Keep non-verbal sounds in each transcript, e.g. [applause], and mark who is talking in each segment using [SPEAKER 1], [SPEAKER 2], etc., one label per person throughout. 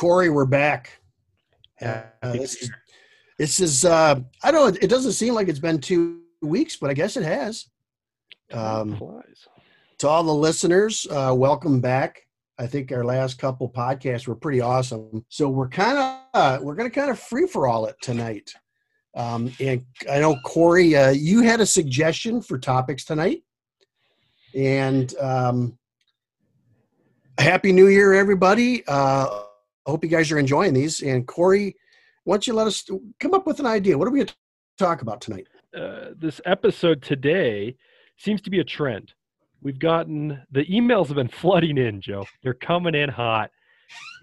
[SPEAKER 1] Corey, we're back. Uh, this is, this is uh, I don't know. It doesn't seem like it's been two weeks, but I guess it has. Um, to all the listeners, uh, welcome back. I think our last couple podcasts were pretty awesome. So we're kind of uh, we're going to kind of free for all it tonight. Um, and I know Corey, uh, you had a suggestion for topics tonight, and um, happy New Year, everybody. Uh, I hope you guys are enjoying these. And Corey, why don't you let us come up with an idea? What are we going to talk about tonight?
[SPEAKER 2] Uh, this episode today seems to be a trend. We've gotten the emails have been [laughs] flooding in, Joe. They're coming in hot.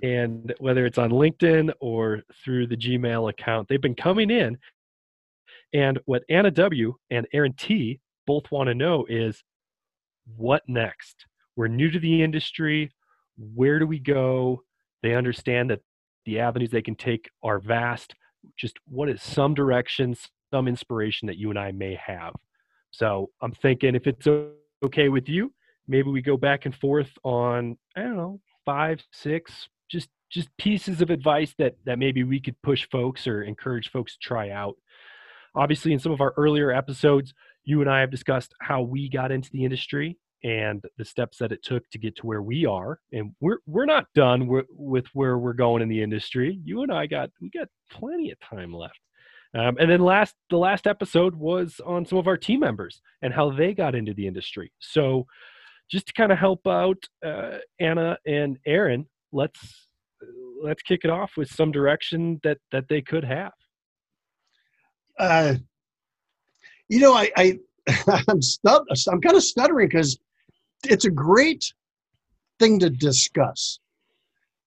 [SPEAKER 2] And whether it's on LinkedIn or through the Gmail account, they've been coming in. And what Anna W. and Aaron T. both want to know is what next? We're new to the industry. Where do we go? They understand that the avenues they can take are vast. Just what is some direction, some inspiration that you and I may have? So I'm thinking if it's okay with you, maybe we go back and forth on, I don't know, five, six, just just pieces of advice that that maybe we could push folks or encourage folks to try out. Obviously, in some of our earlier episodes, you and I have discussed how we got into the industry and the steps that it took to get to where we are and we're we're not done with where we're going in the industry. You and i got we got plenty of time left. Um, and then last the last episode was on some of our team members and how they got into the industry. So just to kind of help out uh, anna and aaron let's let's kick it off with some direction that that they could have.
[SPEAKER 1] Uh you know i i [laughs] I'm I'm kind of stuttering because it's a great thing to discuss.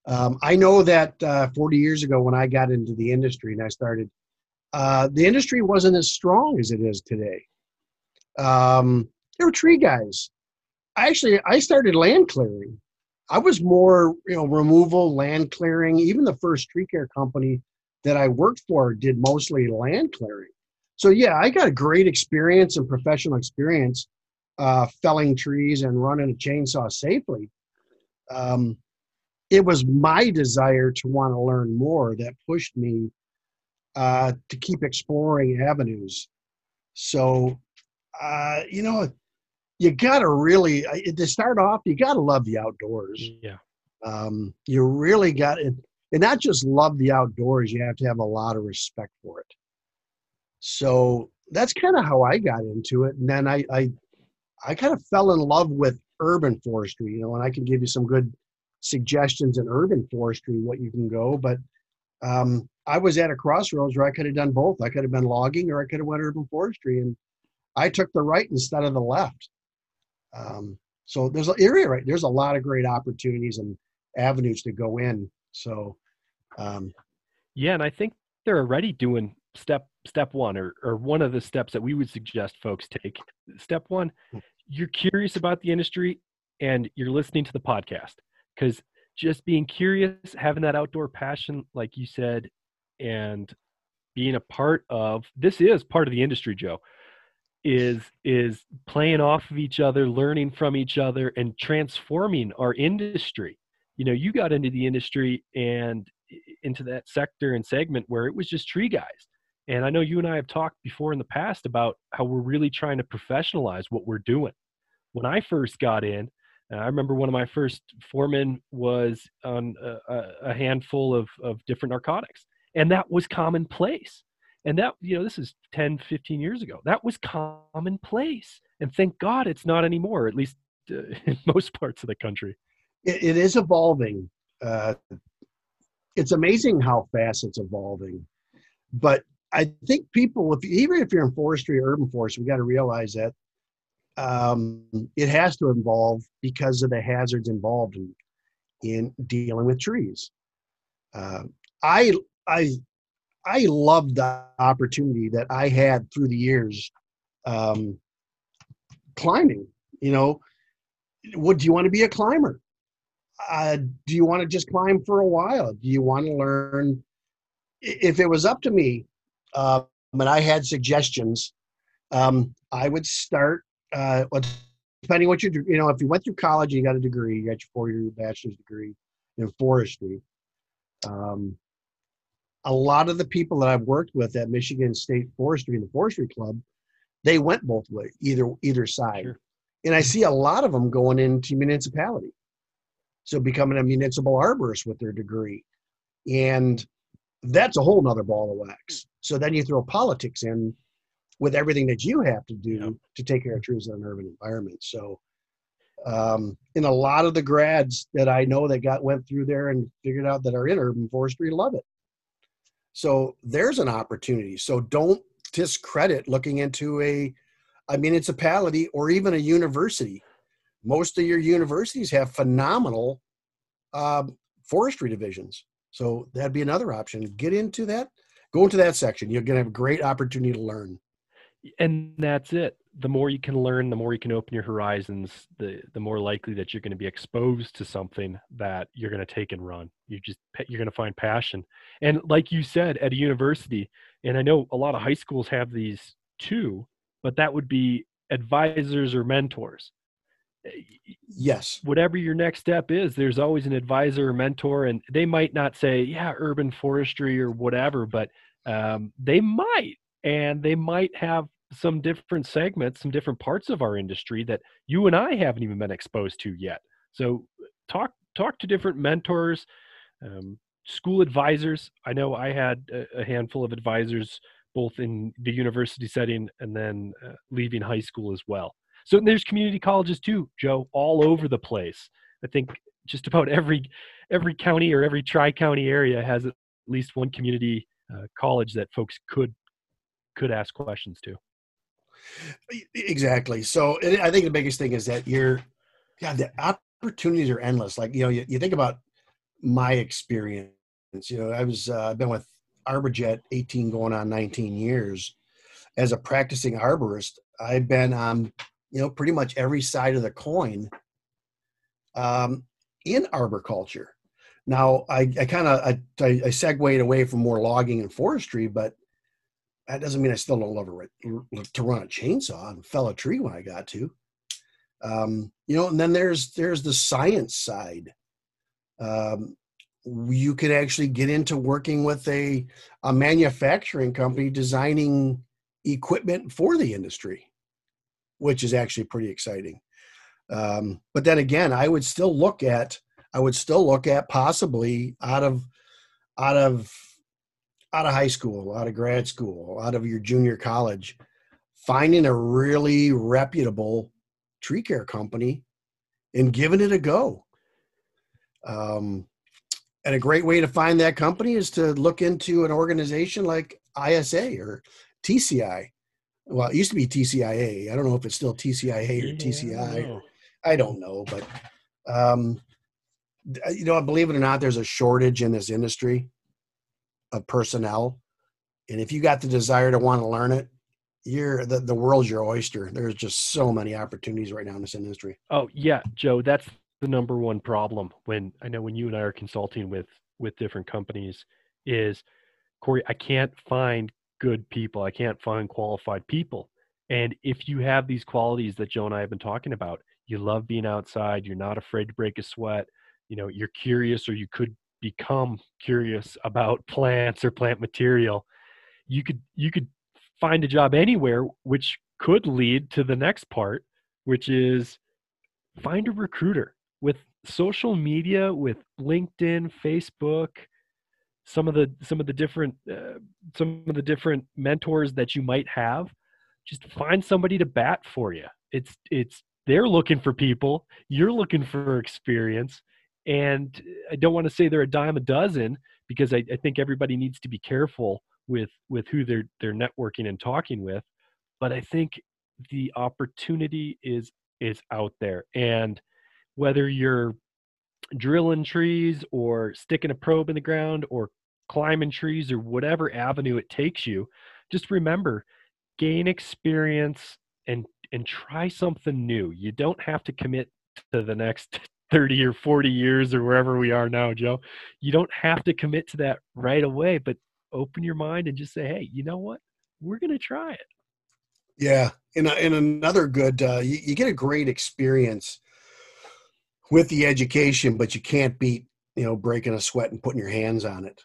[SPEAKER 1] Um, I know that uh, 40 years ago, when I got into the industry and I started, uh, the industry wasn't as strong as it is today. Um, there were tree guys. I actually I started land clearing. I was more you know removal, land clearing. Even the first tree care company that I worked for did mostly land clearing. So yeah, I got a great experience and professional experience uh, felling trees and running a chainsaw safely. Um, it was my desire to want to learn more that pushed me uh, to keep exploring avenues. So, uh, you know, you got to really, to start off, you got to love the outdoors.
[SPEAKER 2] Yeah.
[SPEAKER 1] Um, you really got it. And not just love the outdoors, you have to have a lot of respect for it. So that's kind of how I got into it. And then I, I I kind of fell in love with urban forestry, you know, and I can give you some good suggestions in urban forestry what you can go. But um, I was at a crossroads where I could have done both. I could have been logging or I could have went urban forestry, and I took the right instead of the left. Um, so there's an area right there's a lot of great opportunities and avenues to go in. So um,
[SPEAKER 2] yeah, and I think they're already doing step step one or, or one of the steps that we would suggest folks take step one hmm. You're curious about the industry and you're listening to the podcast. Because just being curious having that outdoor passion like you said and being a part of this is part of the industry joe is is playing off of each other learning from each other and transforming our industry. You know you got into the industry and into that sector and segment where it was just tree guys and I know you and I have talked before in the past about how we're really trying to professionalize what we're doing. When I first got in, I remember one of my first foremen was on a, a handful of, of different narcotics, and that was commonplace. And that, you know, this is 10, 15 years ago. That was commonplace. And thank God it's not anymore, at least uh, [laughs] in most parts of the country.
[SPEAKER 1] it, it is evolving. Uh, it's amazing how fast it's evolving. But I think people, if even if you're in forestry or urban forestry, we got to realize that um, it has to evolve because of the hazards involved in, in dealing with trees. Uh, I I I loved the opportunity that I had through the years um, climbing. You know, what do you want to be a climber? Uh, do you want to just climb for a while? Do you want to learn? If it was up to me, um, and I had suggestions. Um, I would start, uh, depending what you do, you know, if you went through college, and you got a degree, you got your four-year bachelor's degree in forestry. Um, a lot of the people that I've worked with at Michigan State Forestry and the Forestry Club, they went both ways, either either side.
[SPEAKER 2] Sure.
[SPEAKER 1] And I see a lot of them going into municipality. So becoming a municipal arborist with their degree. And that's a whole nother ball of wax. So then you throw politics in with everything that you have to do
[SPEAKER 2] Yep.
[SPEAKER 1] to take care of trees in an urban environment. So um, in a lot of the grads that I know that got went through there and figured out that are in urban forestry love it. So there's an opportunity. So don't discredit looking into a a municipality or even a university. Most of your universities have phenomenal um, forestry divisions. So that'd be another option. Get into that. Go into that section. You're going to have a great opportunity to learn.
[SPEAKER 2] and that's it the more you can learn the more you can open your horizons the the more likely that you're going to be exposed to something that you're going to take and run you just you're going to find passion and like you said at a university and i know a lot of high schools have these too but that would be advisors or mentors
[SPEAKER 1] Yes.
[SPEAKER 2] whatever your next step is, there's always an advisor or mentor, and they might not say, yeah, urban forestry or whatever, but um, they might, and they might have some different segments, some different parts of our industry that you and I haven't even been exposed to yet. So talk talk to different mentors, um, school advisors. I know I had a, handful of advisors both in the university setting and then uh, leaving high school as well. So there's community colleges too, Joe, all over the place. I think just about every every county or every tri-county area has at least one community uh, college that folks could could ask questions to.
[SPEAKER 1] Exactly. So I think the biggest thing is that you're, yeah, the opportunities are endless. Like you know, you, you think about my experience. You know, I was uh, I've been with ArborJet 18 going on 19 years as a practicing arborist. I've been on you know pretty much every side of the coin um, in arboriculture. Now I, I kind of I, I, segued away from more logging and forestry, but that doesn't mean I still don't love to run a chainsaw and fell a tree when I got to. Um, you know, and then there's there's the science side. Um, you could actually get into working with a a manufacturing company designing equipment for the industry, which is actually pretty exciting. Um, but then again, I would still look at I would still look at possibly out of out of out of high school, out of grad school, out of your junior college, finding a really reputable tree care company and giving it a go. Um, and a great way to find that company is to look into an organization like ISA or TCI. Well, it used to be TCIA. I don't know if it's still TCIA or
[SPEAKER 2] Yeah,
[SPEAKER 1] TCI. I don't know, but um, you know, believe it or not, there's a shortage in this industry of personnel, and if you got the desire to want to learn it, you're the, the world's your oyster. There's just so many opportunities right now in this industry.
[SPEAKER 2] Oh yeah, Joe, that's the number one problem when I know when you and I are consulting with with different companies is Corey, I can't find good people. I can't find qualified people. And if you have these qualities that Joe and I have been talking about, you love being outside, you're not afraid to break a sweat, you know, you're curious or you could become curious about [laughs] plants or plant material, you could you could find a job anywhere which could lead to the next part, which is find a recruiter with social media with linkedin facebook some of the some of the different uh, some of the different mentors that you might have just find somebody to bat for you. It's it's they're looking for people you're looking for experience and i don't want to say they're a dime a dozen because I, I think everybody needs to be careful with with who they're they're networking and talking with but i think the opportunity is is out there. And whether you're drilling trees or sticking a probe in the ground or climbing trees or whatever avenue it takes you just remember gain experience and and try something new. You don't have to commit to the next [laughs] 30 or 40 years or wherever we are now joe. You don't have to commit to that right away but open your mind and just say hey you know what? We're going to try it.
[SPEAKER 1] Yeah, and and another good, uh, you, you get a great experience with the education, but you can't beat you know breaking a sweat and putting your hands on it.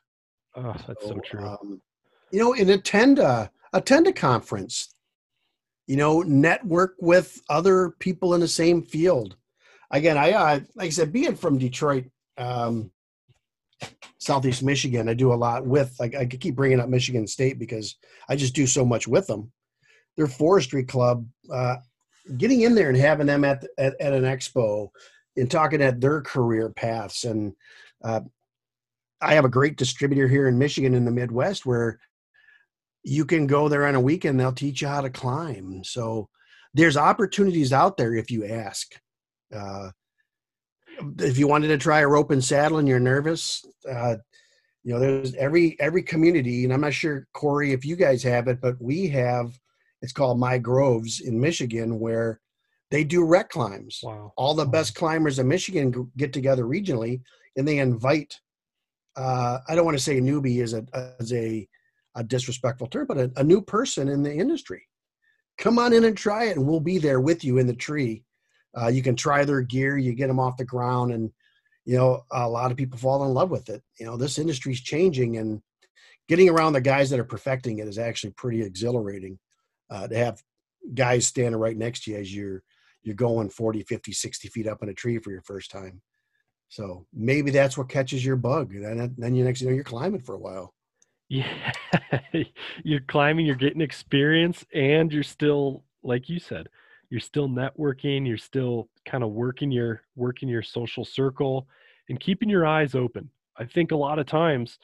[SPEAKER 2] Oh, that's so, so true. Um,
[SPEAKER 1] you know, and attend a attend a conference. You know, network with other people in the same field. Again, I uh, like I said, being from Detroit, um, Southeast Michigan, I do a lot with. Like I keep bringing up Michigan State because I just do so much with them. Their forestry club, uh, getting in there and having them at, at, at an expo and talking at their career paths. And uh, I have a great distributor here in Michigan in the Midwest where you can go there on a weekend they'll teach you how to climb. So there's opportunities out there if you ask. Uh, if you wanted to try a rope and saddle and you're nervous uh, you know there's every every community and i'm not sure corey if you guys have it but we have it's called my groves in michigan where they do rec climbs
[SPEAKER 2] wow
[SPEAKER 1] all the best climbers in michigan get together regionally and they invite uh, i don't want to say newbie as a as a a disrespectful term, but a, a new person in the industry. Come on in and try it, and we'll be there with you in the tree. Uh, you can try their gear, you get them off the ground, and you know a lot of people fall in love with it. You know this industry's changing, and getting around the guys that are perfecting it is actually pretty exhilarating. Uh, to have guys standing right next to you as you're you're going 40 50 60 feet up in a tree for your first time. So maybe that's what catches your bug. And then, you next you know you're climbing for a while.
[SPEAKER 2] Yeah, [laughs] you're climbing, you're getting experience, and you're still, like you said, you're still networking, you're still kind of working your working your social circle and keeping your eyes open. I think a lot of times,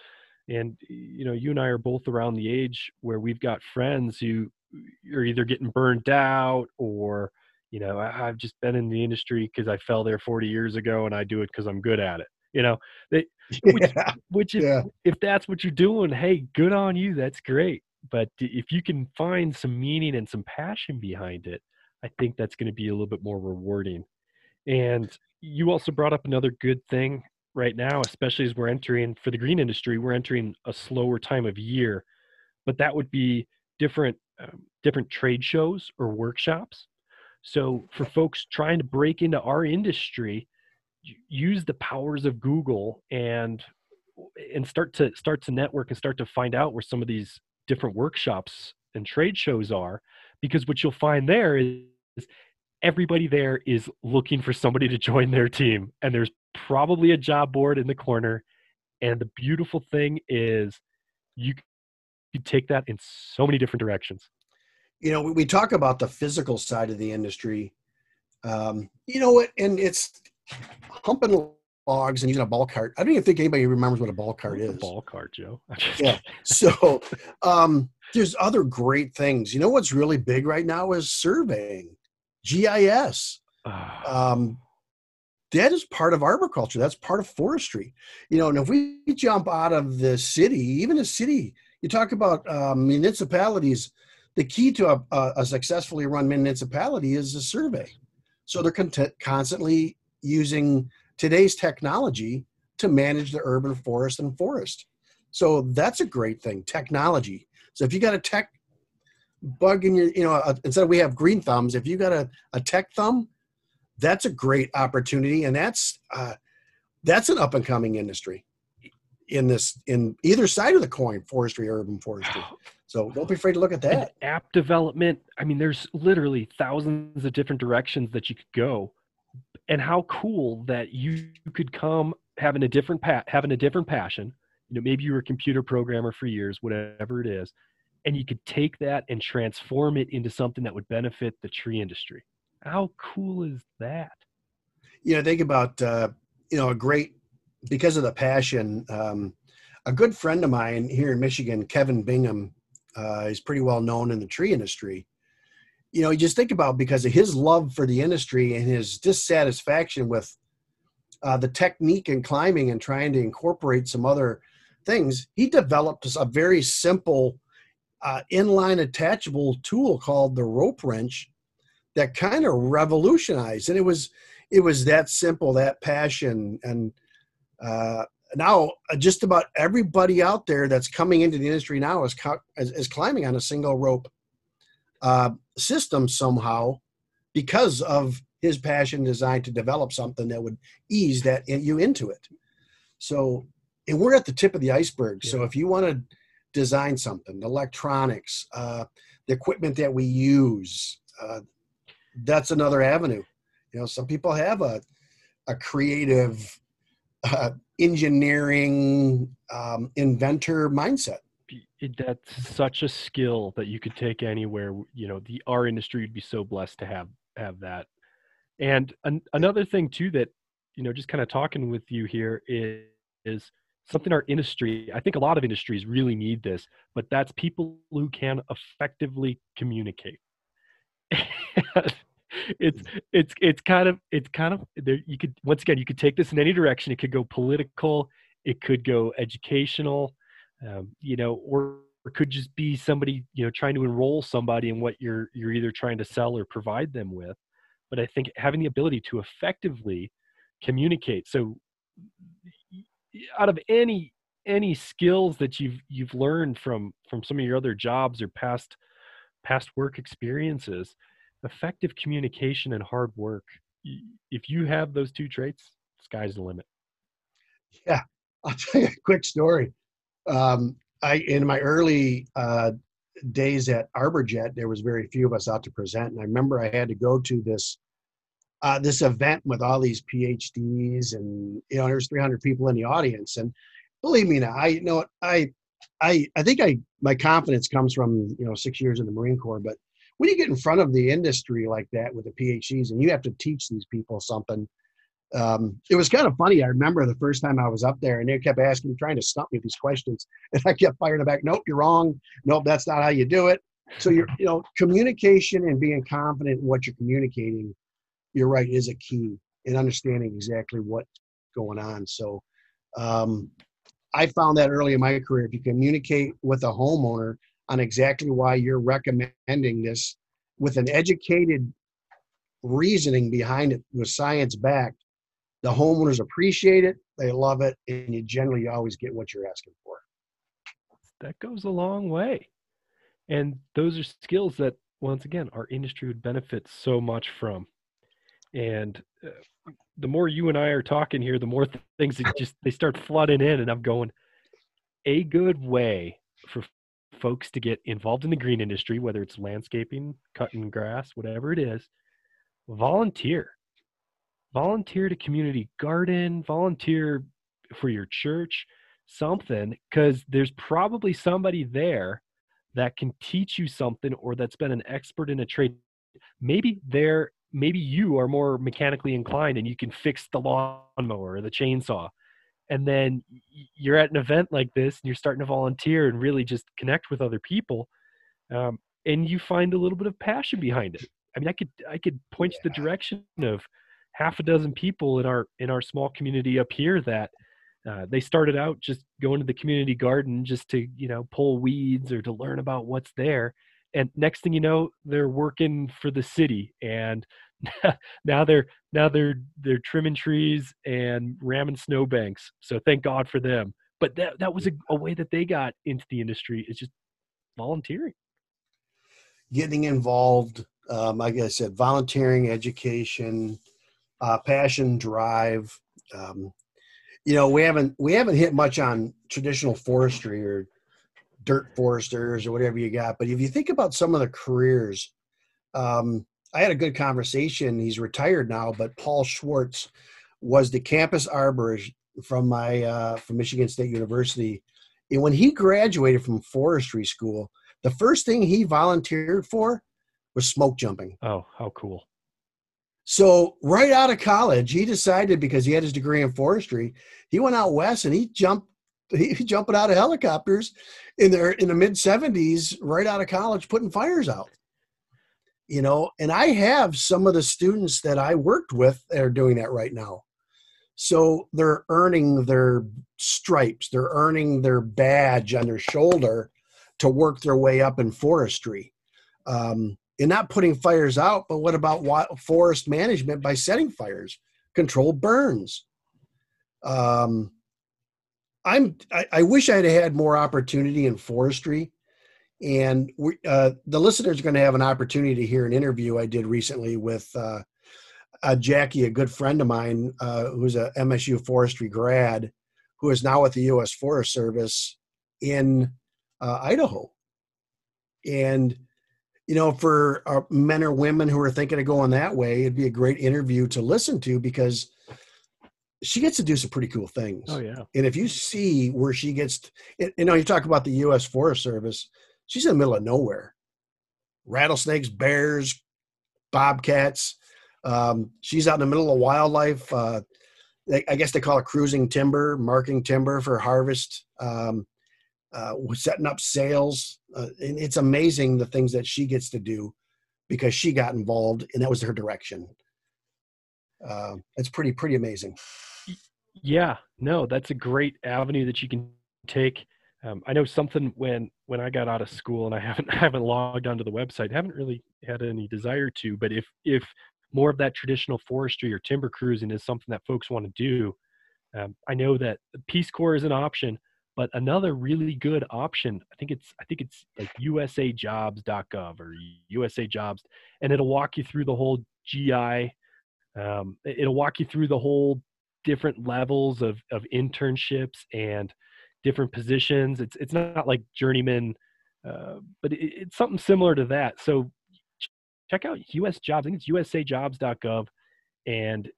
[SPEAKER 2] and you know, you and I are both around the age where we've got friends who are either getting burned out or you know i've just been in the industry because i fell there 40 years ago and i do it because i'm good at it you know they [laughs] which, yeah. which if, yeah. if that's what you're doing hey good on you that's great but if you can find some meaning and some passion behind it i think that's going to be a little bit more rewarding and you also brought up another good thing right now especially as we're entering for the green industry we're entering a slower time of year but that would be different um, different trade shows or workshops so for folks trying to break into our industry use the powers of Google and and start to start to network and start to find out where some of these different workshops and trade shows are because what you'll find there is everybody there is looking for somebody to join their team and there's probably a job board in the corner. And the beautiful thing is you you take that in so many different directions
[SPEAKER 1] you know we talk about the physical side of the industry um, you know what and it's humping logs and using a ball cart. I don't even think anybody remembers what a ball cart is.
[SPEAKER 2] ball cart, Joe. [laughs]
[SPEAKER 1] yeah. So um, there's other great things. You know what's really big right now is surveying, GIS. Ah. um, that is part of arboriculture. That's part of forestry. You know, and if we jump out of the city, even a city, you talk about um, municipalities. The key to a, a, successfully run municipality is a survey. So they're con- constantly using today's technology to manage the urban forest and forest. So that's a great thing, technology. So if you got a tech bug in your, you know, uh, instead of we have green thumbs, if you got a, a tech thumb, that's a great opportunity. And that's, uh, that's an up and coming industry in this, in either side of the coin, forestry, urban forestry. [sighs] [laughs] So don't be afraid to look at that.
[SPEAKER 2] And app development. I mean, there's literally thousands of different directions that you could go and how cool that you could come having a different pa- having a different passion you know maybe you were a computer programmer for years whatever it is and you could take that and transform it into something that would benefit the tree industry how cool is that
[SPEAKER 1] you know think about uh, you know a great because of the passion um, a good friend of mine here in michigan kevin bingham uh, is pretty well known in the tree industry you know, you just think about because of his love for the industry and his dissatisfaction with uh, the technique in climbing and trying to incorporate some other things, he developed a very simple uh, inline attachable tool called the rope wrench that kind of revolutionized. And it was it was that simple, that passion, and uh, now uh, just about everybody out there that's coming into the industry now is, is, is climbing on a single rope uh, system somehow because of his passion designed to develop something that would ease that in, you into it. So, and we're at the tip of the iceberg. So if you want to design something, electronics, uh, the equipment that we use, uh, that's another avenue. You know, some people have a a creative uh, engineering um, inventor mindset.
[SPEAKER 2] That's such a skill that you could take anywhere. You know, the our industry would be so blessed to have have that. And an, another thing too that you know, just kind of talking with you here is, is something our industry. I think a lot of industries really need this, but that's people who can effectively communicate. [laughs] it's it's it's kind of it's kind of there you could once again you could take this in any direction. It could go political it could go educational um, you know or, or could just be somebody you know trying to enroll somebody in what you're you're either trying to sell or provide them with. But i think having the ability to effectively communicate. So out of any any skills that you've you've learned from from some of your other jobs or past past work experiences effective communication and hard work if you have those two traits sky's the limit.
[SPEAKER 1] Yeah [laughs] i'll tell you a quick story. Um, i in my early uh, days at arborjet there was very few of us out to present and i remember i had to go to this uh, this event with all these phds and you know there's 300 people in the audience and believe me now i you know i i i think i my confidence comes from you know six years in the marine corps but when you get in front of the industry like that with the PhDs and you have to teach these people something, um, it was kind of funny. I remember the first time I was up there and they kept asking, me, trying to stump me with these questions. [laughs] And I kept firing back, nope, you're wrong. Nope, that's not how you do it. So you're, you know, communication and being confident in what you're communicating, you're right, is a key in understanding exactly what's going on. So um, I found that early in my career, if you communicate with a homeowner on exactly why you're recommending this with an educated reasoning behind it with science backed. The homeowners appreciate it they love it and you generally always get what you're asking for.
[SPEAKER 2] That goes a long way. And those are skills that once again our industry would benefit so much from. And uh, the more you and i are talking here the more th- things that just they start flooding in and i'm going a good way for folks to get involved in the green industry, whether it's landscaping, cutting grass, whatever it is, volunteer. Volunteer to community garden, volunteer for your church, something, because there's probably somebody there that can teach you something or that's been an expert in a trade. Maybe they're maybe you are more mechanically inclined and you can fix the lawnmower or the chainsaw and then you're at an event like this and you're starting to volunteer and really just connect with other people um, and you find a little bit of passion behind it i mean i could i could point yeah. to the direction of half a dozen people in our in our small community up here that uh, they started out just going to the community garden just to you know pull weeds or to learn about what's there and next thing you know they're working for the city and [laughs] now they're now they're they're trimming trees and ramming snowbanks. So thank God for them. But that that was a, a way that they got into the industry is just volunteering,
[SPEAKER 1] getting involved. Um, like I said, volunteering, education, uh, passion, drive. Um, you know, we haven't we haven't hit much on traditional forestry or dirt foresters or whatever you got. But if you think about some of the careers, um, I had a good conversation. He's retired now, but Paul Schwartz was the campus arborist from my uh, from Michigan State University. And when he graduated from forestry school, the first thing he volunteered for was smoke jumping.
[SPEAKER 2] Oh, how cool!
[SPEAKER 1] So right out of college, he decided because he had his degree in forestry, he went out west and he jumped. He jumping out of helicopters in there in the mid '70s, right out of college, putting fires out you know and i have some of the students that i worked with that are doing that right now. So they're earning their stripes they're earning their badge on their shoulder to work their way up in forestry. Um, and not putting fires out but what about forest management by setting fires? Control burns. Um, i'm I, I wish i'd had more opportunity in forestry and we, uh, the listeners are going to have an opportunity to hear an interview I did recently with uh, uh, Jackie, a good friend of mine uh, who's a MSU forestry grad, who is now with the U.S. Forest Service in uh, Idaho. And you know, for men or women who are thinking of going that way, it'd be a great interview to listen to because she gets to do some pretty cool things.
[SPEAKER 2] Oh yeah.
[SPEAKER 1] And if you see where she gets, you know, you talk about the U.S. Forest Service, she's in the middle of nowhere. Rattlesnakes, bears, bobcats. Um, she's out in the middle of wildlife. Uh, I guess they call it cruising timber, marking timber for harvest. Um, uh, setting up sales. Uh, and it's amazing the things that she gets to do because she got involved and that was her direction. Uh, it's pretty pretty amazing.
[SPEAKER 2] Yeah, no, that's a great avenue that you can take. Um, I know something when when I got out of school and I haven't [laughs] I haven't logged onto the website, haven't really had any desire to. But if if more of that traditional forestry or timber cruising is something that folks want to do, um, I know that Peace Corps is an option. But another really good option, I think it's I think it's like usajobs.gov or USAJobs, and it'll walk you through the whole GI. Um, it'll walk you through the whole different levels of of internships and different positions. It's it's not like journeyman, uh, but it, it's something similar to that. So check out US Jobs. I think it's usajobs.gov, and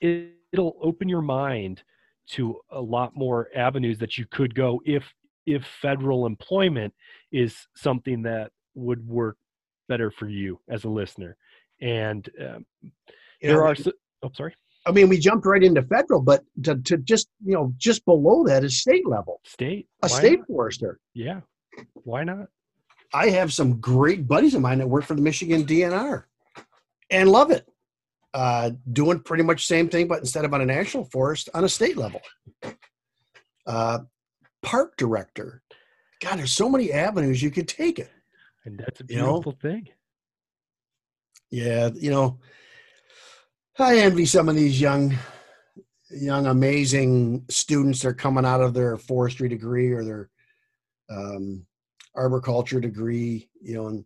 [SPEAKER 2] it, it'll open your mind to a lot more avenues that you could go if if federal employment is something that would work better for you as a listener and um, there are so, oh sorry
[SPEAKER 1] i mean we jumped right into federal but to, to just you know just below that is state level
[SPEAKER 2] state
[SPEAKER 1] a state not? forester
[SPEAKER 2] yeah why not
[SPEAKER 1] i have some great buddies of mine that work for the michigan dnr and love it uh, doing pretty much the same thing, but instead of on a national forest, on a state level. Uh, park director. God, there's so many avenues you could take it.
[SPEAKER 2] And that's a beautiful you know? thing.
[SPEAKER 1] Yeah, you know, I envy some of these young, young, amazing students that are coming out of their forestry degree or their um, arboriculture degree, you know, and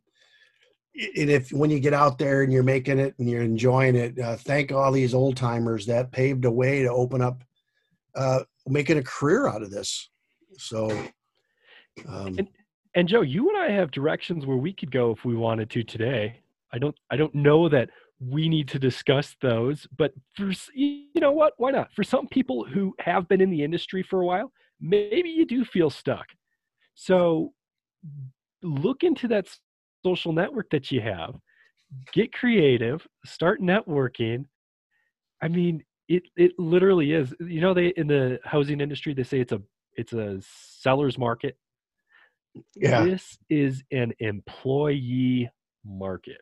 [SPEAKER 1] and if when you get out there and you're making it and you're enjoying it, uh, thank all these old timers that paved a way to open up, uh, making a career out of this. So,
[SPEAKER 2] um, and, and Joe, you and I have directions where we could go if we wanted to today. I don't, I don't know that we need to discuss those, but for you know what, why not? For some people who have been in the industry for a while, maybe you do feel stuck. So look into that social network that you have get creative start networking. I mean it it literally is. You know they in the housing industry they say it's a it's a seller's market.
[SPEAKER 1] Yeah.
[SPEAKER 2] This is an employee market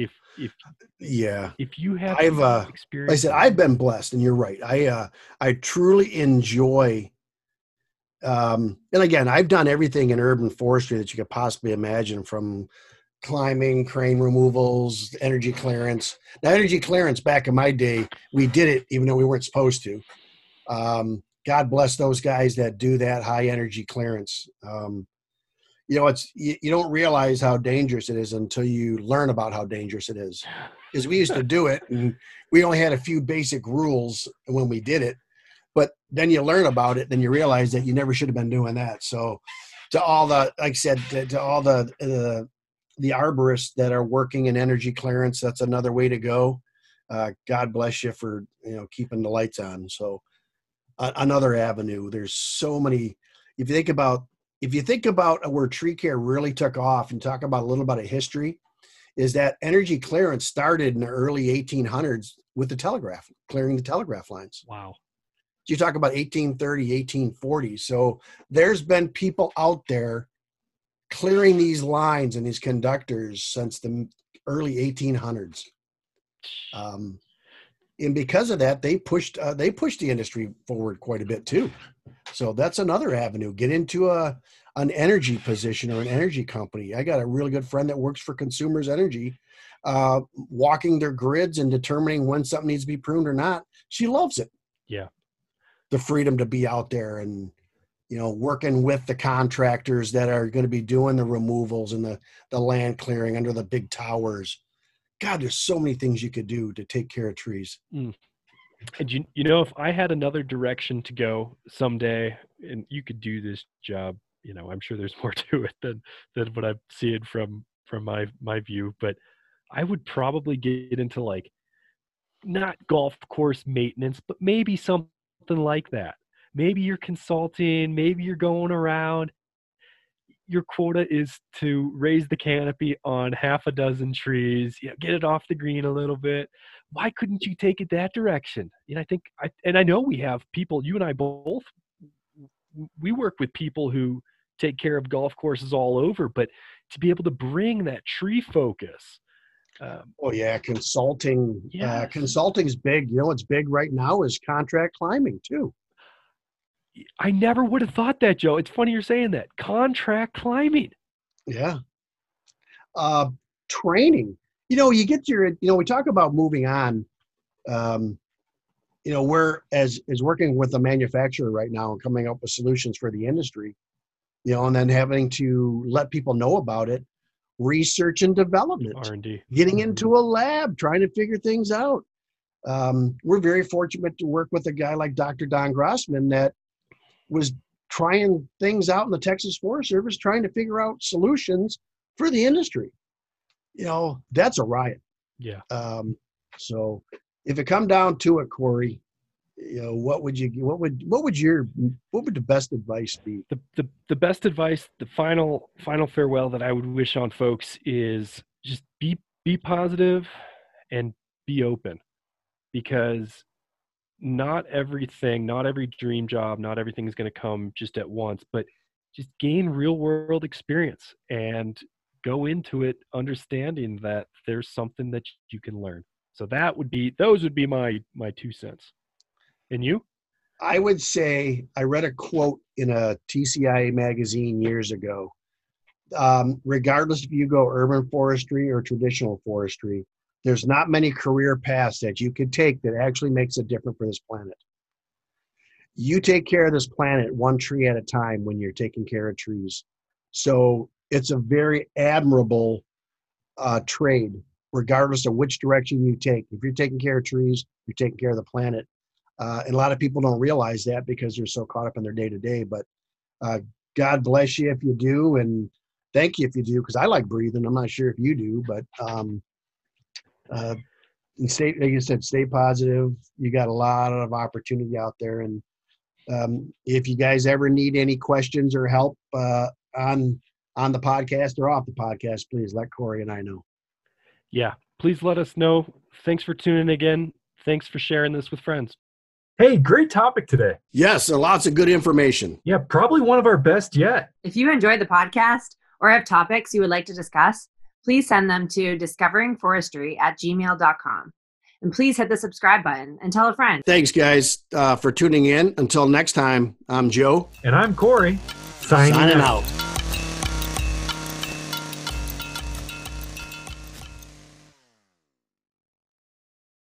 [SPEAKER 2] if if
[SPEAKER 1] yeah
[SPEAKER 2] if you have
[SPEAKER 1] i've uh experience like i said i've been blessed and you're right i uh i truly enjoy um, and again, I've done everything in urban forestry that you could possibly imagine from climbing, crane removals, energy clearance. Now, energy clearance back in my day, we did it even though we weren't supposed to. Um, God bless those guys that do that high energy clearance. Um, you know, it's you, you, don't realize how dangerous it is until you learn about how dangerous it is. Because we used to do it, and we only had a few basic rules when we did it but then you learn about it then you realize that you never should have been doing that. So to all the like i said to, to all the uh, the arborists that are working in energy clearance that's another way to go. Uh, god bless you for you know keeping the lights on. So uh, another avenue. There's so many if you think about if you think about where tree care really took off and talk about a little bit of history is that energy clearance started in the early 1800s with the telegraph clearing the telegraph lines.
[SPEAKER 2] Wow.
[SPEAKER 1] You talk about 1830 1840 so there's been people out there clearing these lines and these conductors since the early 1800s um, and because of that they pushed uh, they pushed the industry forward quite a bit too. So that's another avenue. Get into a an energy position or an energy company. I got a really good friend that works for consumers energy uh, walking their grids and determining when something needs to be pruned or not. She loves it.
[SPEAKER 2] Yeah.
[SPEAKER 1] The freedom to be out there and you know working with the contractors that are going to be doing the removals and the the land clearing under the big towers god there's so many things you could do to take care of trees
[SPEAKER 2] mm. And you, you know, if I had another direction to go someday, and you could do this job, you know, I'm sure there's more [laughs] to it than than what I'm seeing from from my my view. But I would probably get into like not golf course maintenance, but maybe something like that. Maybe you're consulting, maybe you're going around. Your quota is to raise the canopy on half a dozen trees, you know, get it off the green a little bit. Why couldn't you take it that direction? And I think, I, and I know we have people, you and I both, we work with people who take care of golf courses all over, but to be able to bring that tree focus,
[SPEAKER 1] um, oh yeah, consulting. Yes. Uh, consulting's big. You know what's big right now is contract climbing too.
[SPEAKER 2] I never would have thought that, Joe. It's funny you're saying that. Contract climbing.
[SPEAKER 1] Yeah. Uh, training. You know, you get your. You know, we talk about moving on. Um, you know, we're as is working with a manufacturer right now and coming up with solutions for the industry. You know, and then having to let people know about it research and development,
[SPEAKER 2] R&D.
[SPEAKER 1] getting mm-hmm. into a lab, trying to figure things out. Um, we're very fortunate to work with a guy like Dr. Don Grosman that was trying things out in the Texas Forest Service, trying to figure out solutions for the industry. You know, that's a riot.
[SPEAKER 2] Yeah.
[SPEAKER 1] Um, so if it come down to it, Corey, you know what would you what would what would your what would the best advice be
[SPEAKER 2] the, the the best advice the final final farewell that i would wish on folks is just be be positive and be open because not everything not every dream job not everything is going to come just at once but just gain real world experience and go into it understanding that there's something that you can learn so that would be those would be my my two cents and you?
[SPEAKER 1] I would say I read a quote in a TCIA magazine years ago. Um, regardless if you go urban forestry or traditional forestry, there's not many career paths that you could take that actually makes a difference for this planet. You take care of this planet one tree at a time when you're taking care of trees. So it's a very admirable uh, trade, regardless of which direction you take. If you're taking care of trees, you're taking care of the planet. Uh, and a lot of people don't realize that because they're so caught up in their day to day. But uh, God bless you if you do, and thank you if you do, because I like breathing. I'm not sure if you do, but um, uh, and stay, like you said, stay positive. You got a lot of opportunity out there, and um, if you guys ever need any questions or help uh, on on the podcast or off the podcast, please let Corey and I know.
[SPEAKER 2] Yeah, please let us know. Thanks for tuning again. Thanks for sharing this with friends.
[SPEAKER 3] Hey, great topic today.
[SPEAKER 1] Yes, lots of good information.
[SPEAKER 3] Yeah, probably one of our best yet.
[SPEAKER 4] If you enjoyed the podcast or have topics you would like to discuss, please send them to discoveringforestry at gmail.com. And please hit the subscribe button and tell a friend.
[SPEAKER 1] Thanks, guys, uh, for tuning in. Until next time, I'm Joe.
[SPEAKER 3] And I'm Corey.
[SPEAKER 1] Signing, Signing out. out.